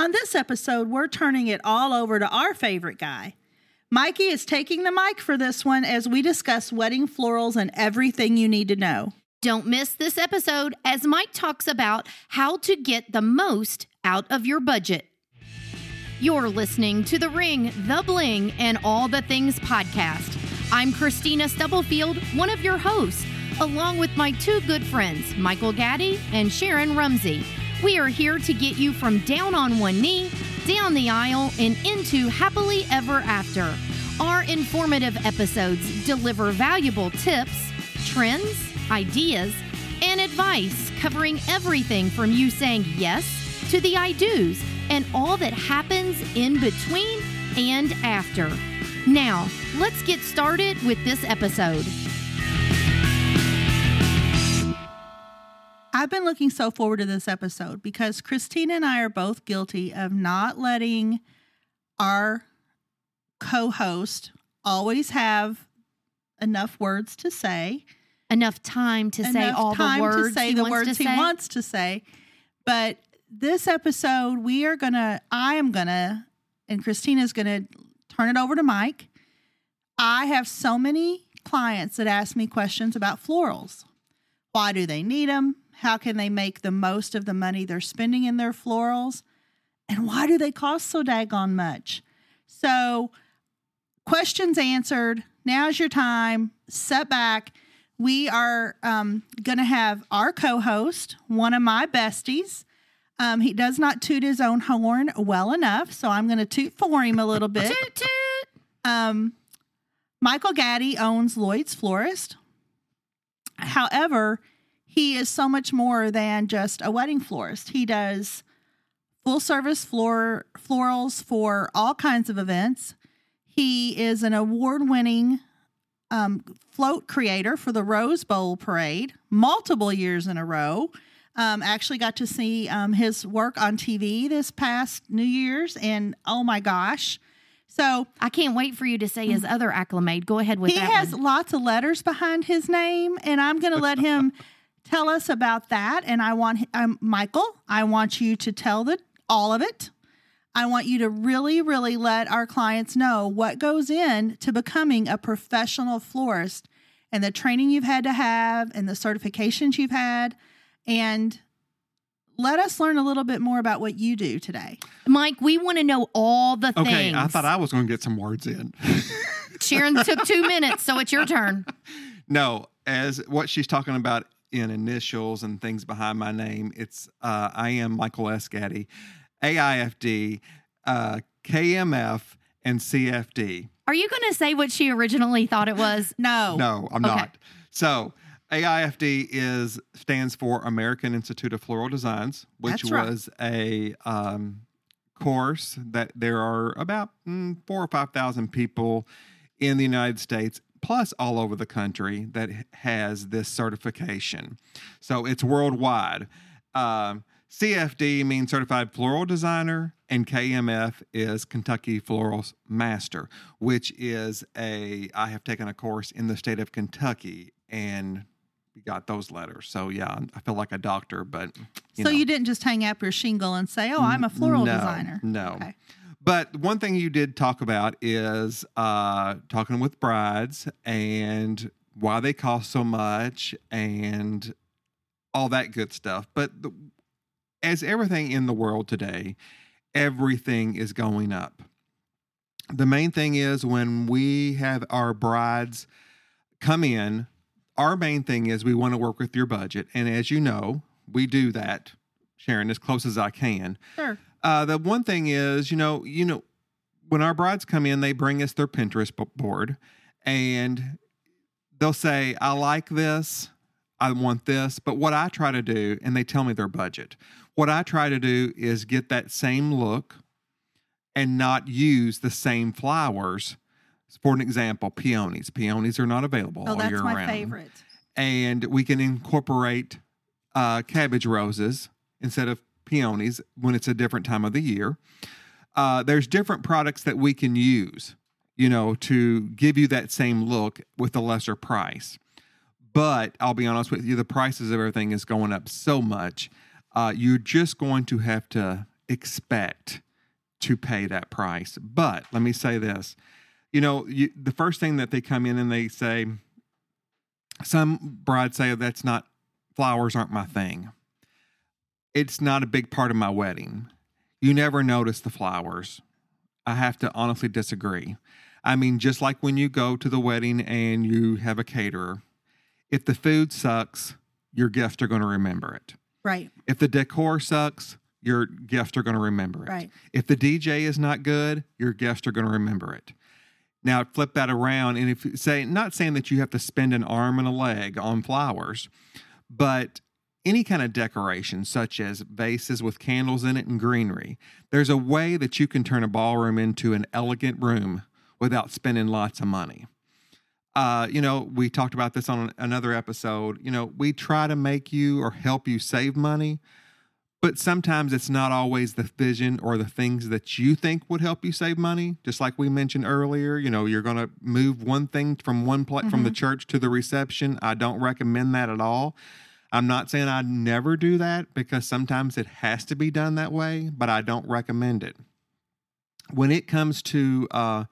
On this episode, we're turning it all over to our favorite guy. Mikey is taking the mic for this one as we discuss wedding florals and everything you need to know. Don't miss this episode as Mike talks about how to get the most out of your budget. You're listening to The Ring, The Bling, and All the Things podcast. I'm Kristina Stubblefield, one of your hosts, along with my two good friends, Michael Gaddy and Sharon Rumsey. We are here to get you from down on one knee, down the aisle, and into happily ever after. Our informative episodes deliver valuable tips, trends, ideas, and advice covering everything from you saying yes to the I do's and all that happens in between and after. Now, let's get started with this episode. I've been looking so forward to this episode because Kristina and I are both guilty of not letting our co host always have enough words to say, Enough time to say all time the words to say he the wants words to he say. wants to say. But this episode, we are gonna, I am gonna, and Kristina's gonna turn it over to Mike. I have so many clients that ask me questions about florals. Why do they need them? How can they make the most of the money they're spending in their florals? And why do they cost so daggone much? So, questions answered. Now's your time. Set back. We are um, going to have our co host, one of my besties. Um, he does not toot his own horn well enough, so I'm going to toot for him a little bit. Toot toot. Um, Michael Gaddy owns Lloyd's Florist. However, he is so much more than just a wedding florist. He does full service floor florals for all kinds of events. He is an award winning um, float creator for the Rose Bowl Parade, multiple years in a row. Um, actually, got to see um, his work on TV this past New Year's, and oh my gosh! So I can't wait for you to say his other acclimate. Go ahead with he that has one. lots of letters behind his name, and I'm going to let him tell us about that. And I want um, Michael, I want you to tell the all of it. I want you to really, really let our clients know what goes in to becoming a professional florist and the training you've had to have and the certifications you've had. And let us learn a little bit more about what you do today. Mike, we want to know all the Okay, things. I thought I was going to get some words in. Sharon took two minutes, so it's your turn. no, as what she's talking about in initials and things behind my name, it's uh, I am Michael S. Gaddy, AIFD, uh, KMF, and CFD. Are you going to say what she originally thought it was? No. No, I'm Okay. not. So AIFD is stands for American Institute of Floral Designs, which right. was a um, course that there are about mm, four or five thousand people in the United States, plus all over the country, that has this certification. So it's worldwide. Um, CFD means Certified Floral Designer, and KMF is Kentucky Florals Master, which is a I have taken a course in the state of Kentucky and we got those letters. So yeah, I feel like a doctor, but you so know. you didn't just hang up your shingle and say, "Oh, I'm a floral No, designer." No. Okay. But one thing you did talk about is uh, talking with brides and why they cost so much and all that good stuff. But the, as everything in the world today, everything is going up. The main thing is when we have our brides come in, our main thing is we want to work with your budget. And as you know, we do that, Sharon, as close as I can. Sure. Uh, the one thing is, you know, you know, when our brides come in, they bring us their Pinterest board, and they'll say, "I like this, I want this." But what I try to do, and they tell me their budget. What I try to do is get that same look, and not use the same flowers. For an example, peonies. Peonies are not available Oh, all that's year my round favorite. and we can incorporate uh, cabbage roses instead of peonies when it's a different time of the year. Uh, there's different products that we can use, you know, to give you that same look with a lesser price. But I'll be honest with you, the prices of everything is going up so much. Uh, you're just going to have to expect to pay that price. But let me say this you know, you, the first thing that they come in and they say, some brides say that's not flowers aren't my thing. It's not a big part of my wedding. You never notice the flowers. I have to honestly disagree. I mean, just like when you go to the wedding and you have a caterer, if the food sucks, your guests are going to remember it. Right. If the decor sucks, your guests are going to remember it. Right. If the DJ is not good, your guests are going to remember it. Now flip that around, and if you say not saying that you have to spend an arm and a leg on flowers, but any kind of decoration, such as vases with candles in it and greenery, there's a way that you can turn a ballroom into an elegant room without spending lots of money. Uh, you know, we talked about this on another episode. You know, we try to make you or help you save money, but sometimes it's not always the vision or the things that you think would help you save money. Just like we mentioned earlier, you know, you're going to move one thing from one place from the church to the reception. I don't recommend that at all. I'm not saying I'd never do that because sometimes it has to be done that way, but I don't recommend it. When it comes to uh,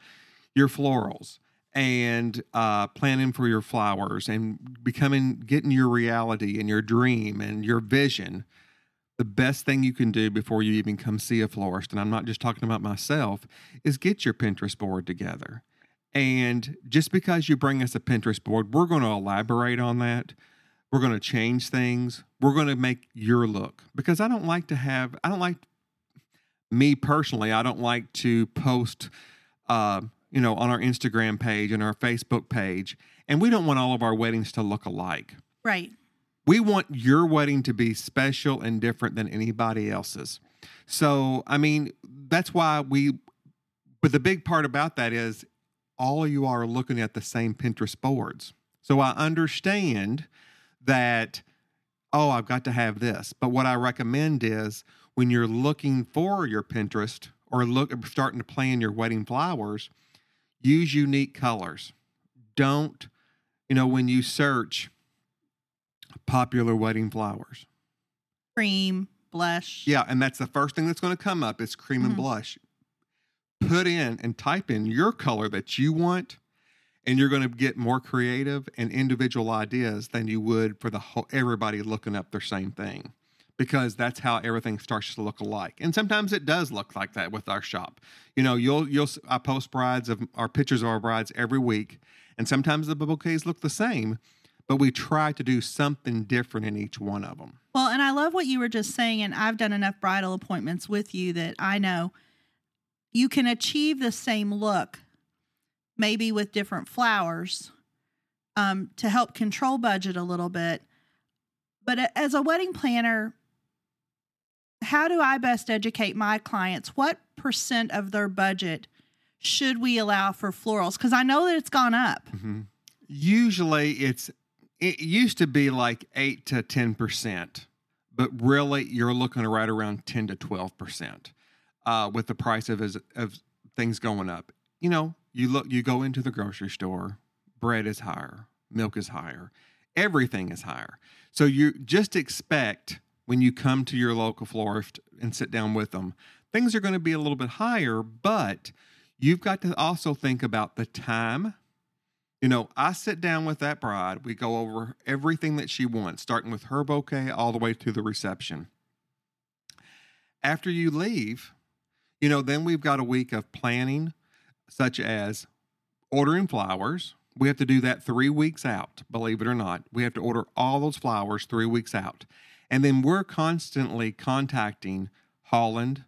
your florals and uh, planning for your flowers and becoming, getting your reality and your dream and your vision, the best thing you can do before you even come see a florist, and I'm not just talking about myself, is get your Pinterest board together. And just because you bring us a Pinterest board, we're going to elaborate on that. We're going to change things. We're going to make your look because I don't like to have, I don't like, me personally, I don't like to post, uh, you know, on our Instagram page and our Facebook page. And we don't want all of our weddings to look alike. Right. We want your wedding to be special and different than anybody else's. So, I mean, that's why we, but the big part about that is all of you are looking at the same Pinterest boards. So I understand that, oh, I've got to have this. But what I recommend is when you're looking for your Pinterest or look starting to plan your wedding flowers, use unique colors. Don't, you know, when you search popular wedding flowers. Cream, blush. Yeah, and that's the first thing that's going to come up is cream and Mhm. blush. Put in and type in your color that you want, and you're going to get more creative and individual ideas than you would for the whole everybody looking up their same thing. Because that's how everything starts to look alike, and sometimes it does look like that with our shop. You know, you'll you'll I post brides of our pictures of our brides every week, and sometimes the bouquets look the same, but we try to do something different in each one of them. Well, and I love what you were just saying, and I've done enough bridal appointments with you that I know you can achieve the same look, maybe with different flowers, um, to help control budget a little bit. But as a wedding planner, how do I best educate my clients? What percent of their budget should we allow for florals? Because I know that it's gone up. hmm Usually, it's it used to be like eight to ten percent, but really you're looking right around ten to twelve percent uh, with the price of of things going up. You know, you look, you go into the grocery store, bread is higher, milk is higher, everything is higher. So you just expect when you come to your local florist and sit down with them, things are going to be a little bit higher, but you've got to also think about the time you know, I sit down with that bride. We go over everything that she wants, starting with her bouquet all the way to the reception. After you leave, you know, then we've got a week of planning, such as ordering flowers. We have to do that three weeks out, believe it or not. We have to order all those flowers three weeks out. And then we're constantly contacting Holland,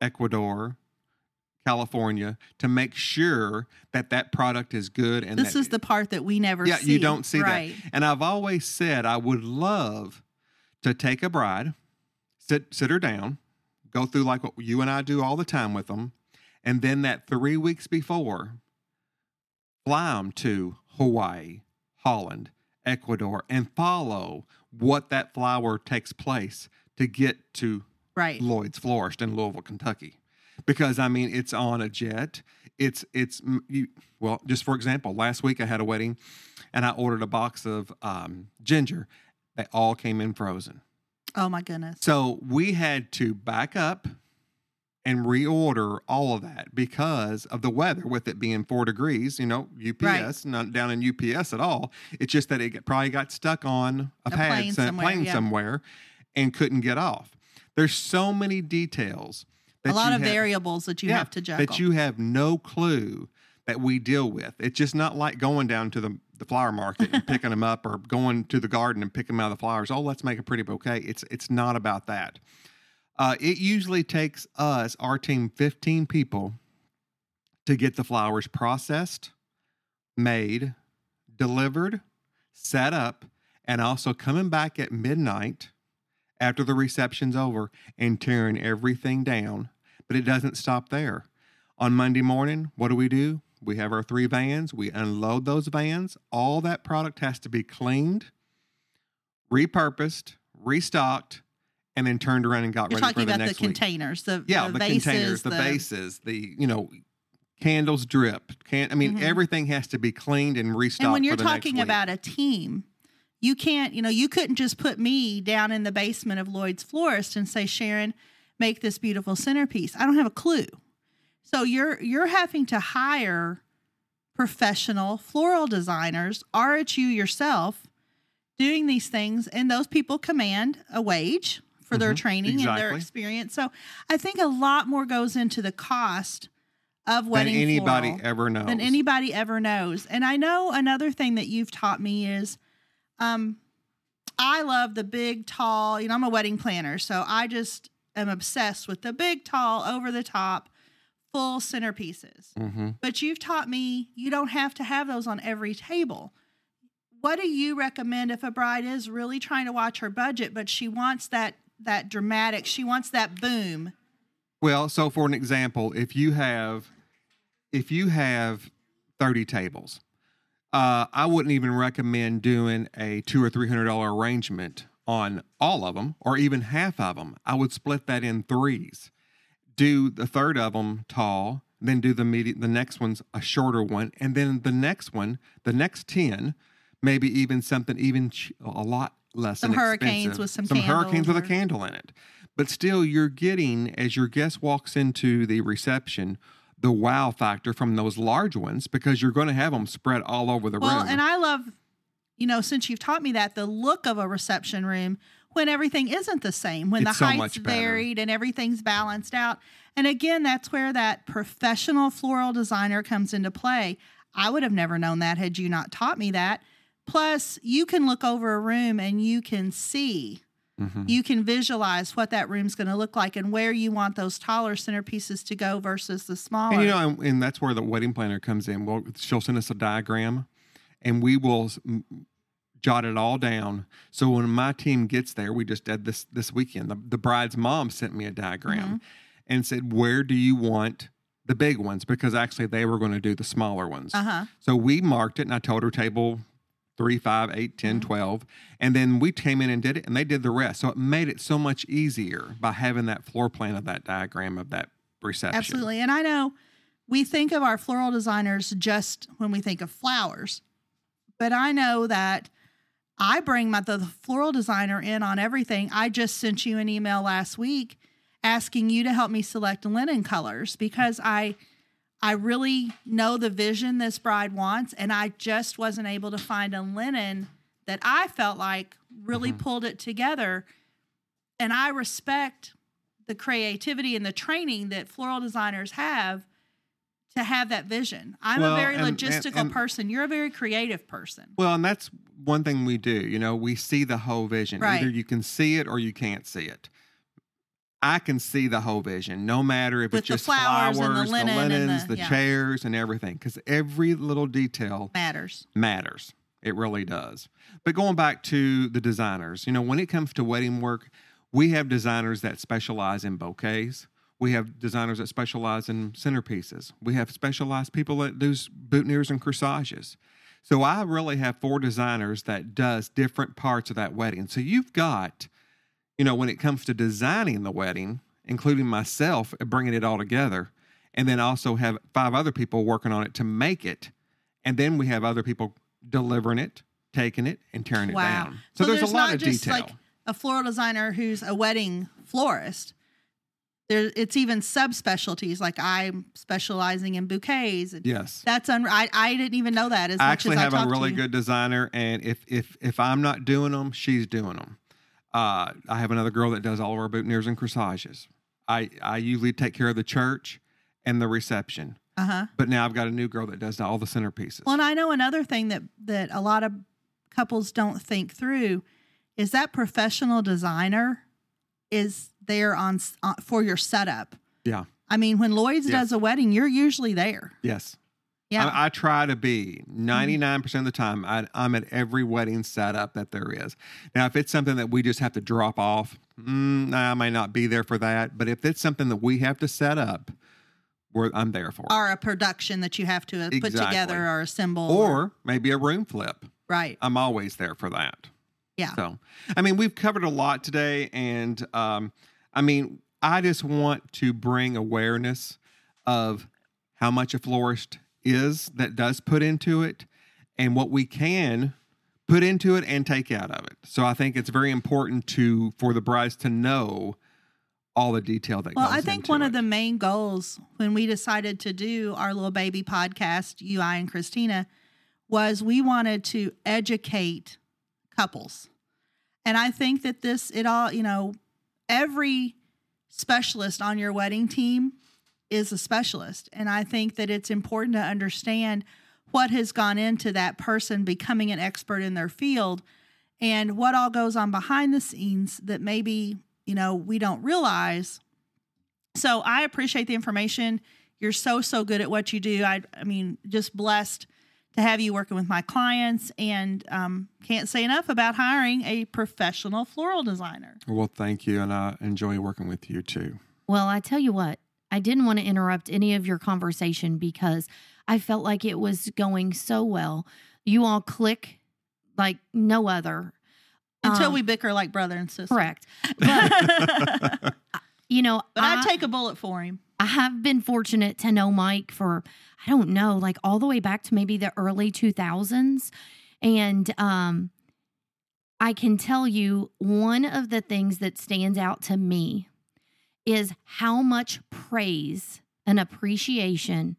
Ecuador, California to make sure that that product is good and This that, is the part that we never yeah see. you don't see right. that and i've always said i would love to take a bride sit sit her down go through like what you and i do all the time with them and then that three weeks before fly them to hawaii holland ecuador and follow what that flower takes place to get to Right. Lloyd's Florist in Louisville, Kentucky, because I mean it's on a jet. It's it's you. Well, just for example, last week I had a wedding, and I ordered a box of um, ginger. They all came in frozen. Oh my goodness. So we had to back up, and reorder all of that because of the weather with it being four degrees you know ups Right. not down in ups at all it's just that it probably got stuck on a, A pad plane some- somewhere, plane yeah. somewhere and couldn't get off there's so many details that a lot of have- variables that you have to juggle. that you have no clue that we deal with. It's just not like going down to the, the flower market and picking them up or going to the garden and picking them out of the flowers. Oh, let's make a pretty bouquet. It's it's not about that. Uh, it usually takes us, our team, 15 people to get the flowers processed, made, delivered, set up, and also coming back at midnight after the reception's over and tearing everything down. But it doesn't stop there. On Monday morning, what do we do? We have our three vans. We unload those vans. All that product has to be cleaned, repurposed, restocked, and then turned around and got You're ready for talking the about the next week. containers, the Yeah, the, the, vases, containers, the, bases, the you know candles drip. Can I mean Mhm. everything has to be cleaned and restocked. And when you're the talking about a team, you can't, you know, you couldn't just put me down in the basement of Lloyd's Florist and say, Sharon, make this beautiful centerpiece. I don't have a clue. So you're you're having to hire professional floral designers, RHU yourself, doing these things, and those people command a wage for their Mhm, training and their experience. So I think a lot more goes into the cost of than wedding anybody floral ever knows. than anybody ever knows. And I know another thing that you've taught me is um I love the big tall, you know, I'm a wedding planner, so I just am obsessed with the big tall over the top full centerpieces. hmm But you've taught me you don't have to have those on every table. What do you recommend if a bride is really trying to watch her budget but she wants that that dramatic, she wants that boom. Well, so for an example, if you have if you have 30 tables, uh, I wouldn't even recommend doing a two or three hundred dollar arrangement on all of them, or even half of them. I would split that in threes. Do the third of them tall, then do the medium, the next one's a shorter one, and then the next one, the next ten, maybe even something even ch- a lot less. Some hurricanes with some some hurricanes with a candle in it. But still, you're getting as your guest walks into the reception the wow factor from those large ones because you're going to have them spread all over the room. Well, room. and I love, you know, since you've taught me that, the look of a reception room when everything isn't the same, when It's the so height's varied and everything's balanced out. And again, that's where that professional floral designer comes into play. I would have never known that had you not taught me that. Plus, you can look over a room and you can see, Mhm. you can visualize what that room's going to look like and where you want those taller centerpieces to go versus the smaller. And you know, and, and that's where the wedding planner comes in. Well, she'll send us a diagram, and we will jot it all down. So when my team gets there, we just did this this weekend. The, the bride's mom sent me a diagram Mm-hmm. and said, "Where do you want the big ones?" Because actually, they were going to do the smaller ones. uh huh. So we marked it, and I told her table three, five, eight, 10, Mm-hmm. 12. And then we came in and did it, and they did the rest. So it made it so much easier by having that floor plan of that diagram of that reception. Absolutely. And I know we think of our floral designers just when we think of flowers, but I know that I bring my the floral designer in on everything. I just sent you an email last week asking you to help me select linen colors because I I really know the vision this bride wants and I just wasn't able to find a linen that I felt like really mm-hmm. pulled it together. And I respect the creativity and the training that floral designers have to have that vision. I'm Well, a very and- and- logistical and- person. You're a very creative person. Well, and that's one thing we do. You know, we see the whole vision. Right. Either you can see it or you can't see it. I can see the whole vision, no matter if With it's the just flowers and the linen and linens, the- the, yeah. chairs, and everything, because every little detail Matters. matters. It really does. But going back to the designers, you know, when it comes to wedding work, we have designers that specialize in bouquets. We have designers that specialize in centerpieces. We have specialized people that do boutonnieres and corsages. So I really have four designers that does different parts of that wedding. So you've got, you know, when it comes to designing the wedding, including myself uh, bringing it all together, and then also have five other people working on it to make it, and then we have other people delivering it, taking it, and tearing Wow. it down. So, there's, a lot not of just detail. like a floral designer who's a wedding florist. there it's even subspecialties like I'm specializing in bouquets. Yes. That's un- I, I didn't even know that as I actually have I a really good designer, and if if if I'm not doing them, she's doing them. Uh, I have another girl that does all of our boutonnieres and corsages. I I usually take care of the church and the reception, Uh-huh. but now I've got a new girl that does all the centerpieces. Well, and I know another thing that that a lot of couples don't think through is that professional designer is there on, on for your setup. yeah. I mean, when Lloyd's Yes. does a wedding, you're usually there. Yes. Yeah. I, I try to be 99% of the time. I, I'm at every wedding setup that there is. Now, if it's something that we just have to drop off, mm, I may not be there for that. But if it's something that we have to set up, we're, I'm there for it. or a production that you have to uh, put Exactly. together or assemble. Or maybe a room flip. right. I'm always there for that. Yeah. So, I mean, we've covered a lot today. And um, I mean, I just want to bring awareness of how much a florist is that does put into it and what we can put into it and take out of it. So I think it's very important to for the brides to know all the detail that Well, I think one it. of the main goals when we decided to do our little baby podcast, you, I, and Kristina, was we wanted to educate couples. And I think that this, it all, you know, every specialist on your wedding team is a specialist. And I think that it's important to understand what has gone into that person becoming an expert in their field and what all goes on behind the scenes that maybe, you know, we don't realize. So I appreciate the information. You're so, so good at what you do. I, I mean, just blessed to have you working with my clients and um, can't say enough about hiring a professional floral designer. Well, thank you. And I enjoy working with you too. Well, I tell you what, I didn't want to interrupt any of your conversation because I felt like it was going so well. You all click like no other. Until Um, we bicker like brother and sister. Correct. But, you know, But I, I'd take a bullet for him. I have been fortunate to know Mike for, I don't know, like all the way back to maybe the early 2000s. And um, I can tell you one of the things that stands out to me is how much praise and appreciation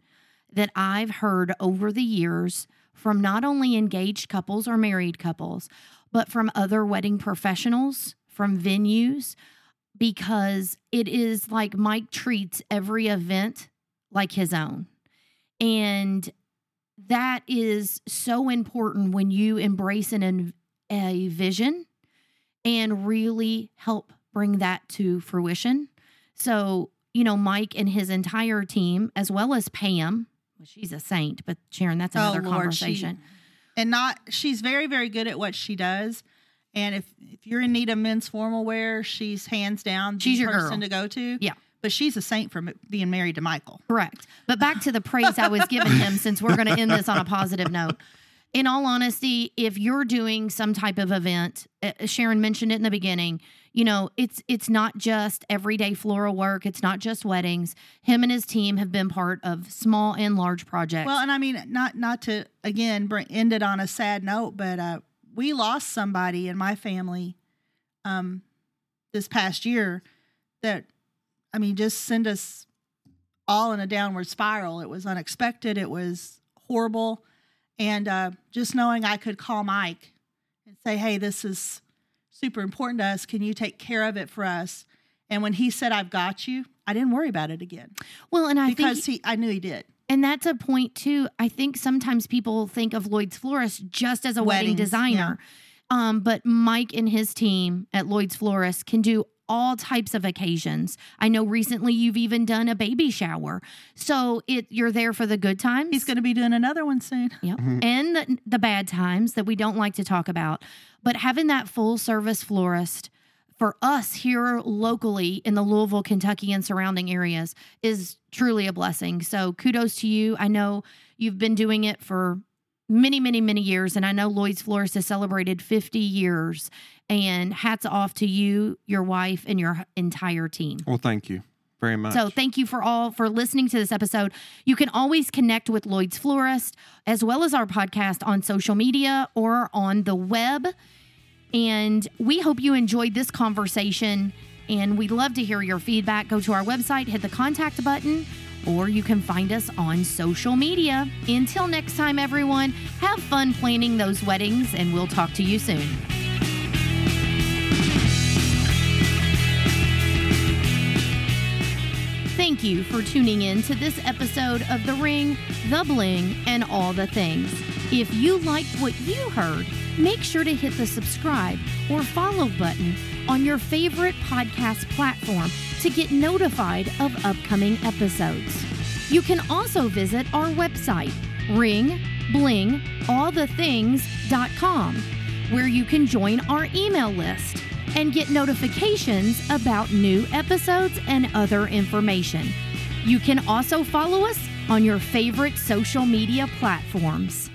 that I've heard over the years from not only engaged couples or married couples, but from other wedding professionals, from venues, because it is like Mike treats every event like his own. And that is so important when you embrace an a vision and really help bring that to fruition. So, you know, Mike and his entire team, as well as Pam, well, she's a saint, but Sharon, that's oh, another Oh, Lord, she- conversation. and not she's very very good at what she does and if if you're in need of men's formal wear she's hands down She's the your person girl. to go to Yeah. but she's a saint for being married to michael Correct. But back to the praise I was giving him since we're going to end this on a positive note. In all honesty, if you're doing some type of event, uh, Sharon mentioned it in the beginning, you know, it's it's not just everyday floral work, it's not just weddings. Him and his team have been part of small and large projects. well and i mean not not to again bring, end it on a sad note but uh we lost somebody in my family um this past year that i mean just sent us all in a downward spiral it was unexpected it was horrible and uh, just knowing i could call mike and say hey this is super important to us. Can you take care of it for us? And when he said i've got you i didn't worry about it again. Well, and I because think he i knew he did. And that's a point too. I think sometimes people think of Lloyd's Florist just as a wedding Weddings, designer. Um, but Mike and his team at Lloyd's Florist can do all types of occasions. I know recently you've even done a baby shower. So it you're there for the good times. he's going to be doing another one soon Yep. Mm-hmm. And the, the bad times that we don't like to talk about. But having that full service florist for us here locally in the Louisville, Kentucky, and surrounding areas is truly a blessing. So kudos to you. I know you've been doing it for many, many, many years. And I know Lloyd's Florist has celebrated 50 years. And hats off to you, your wife, and your entire team. Well, thank you very much. So thank you for all for listening to this episode. You can always connect with Lloyd's Florist as well as our podcast on social media or on the web. And we hope you enjoyed this conversation And we'd love to hear your feedback. Go to our website, hit the contact button, or you can find us on social media. Until next time, everyone, have fun planning those weddings, and we'll talk to you soon. Thank you for tuning in to this episode of The Ring, The Bling, and All the Things. If you liked what you heard, make sure to hit the subscribe or follow button on your favorite podcast platform to get notified of upcoming episodes. You can also visit our website, ringblingallthethings.com, where you can join our email list and get notifications about new episodes and other information. You can also follow us on your favorite social media platforms.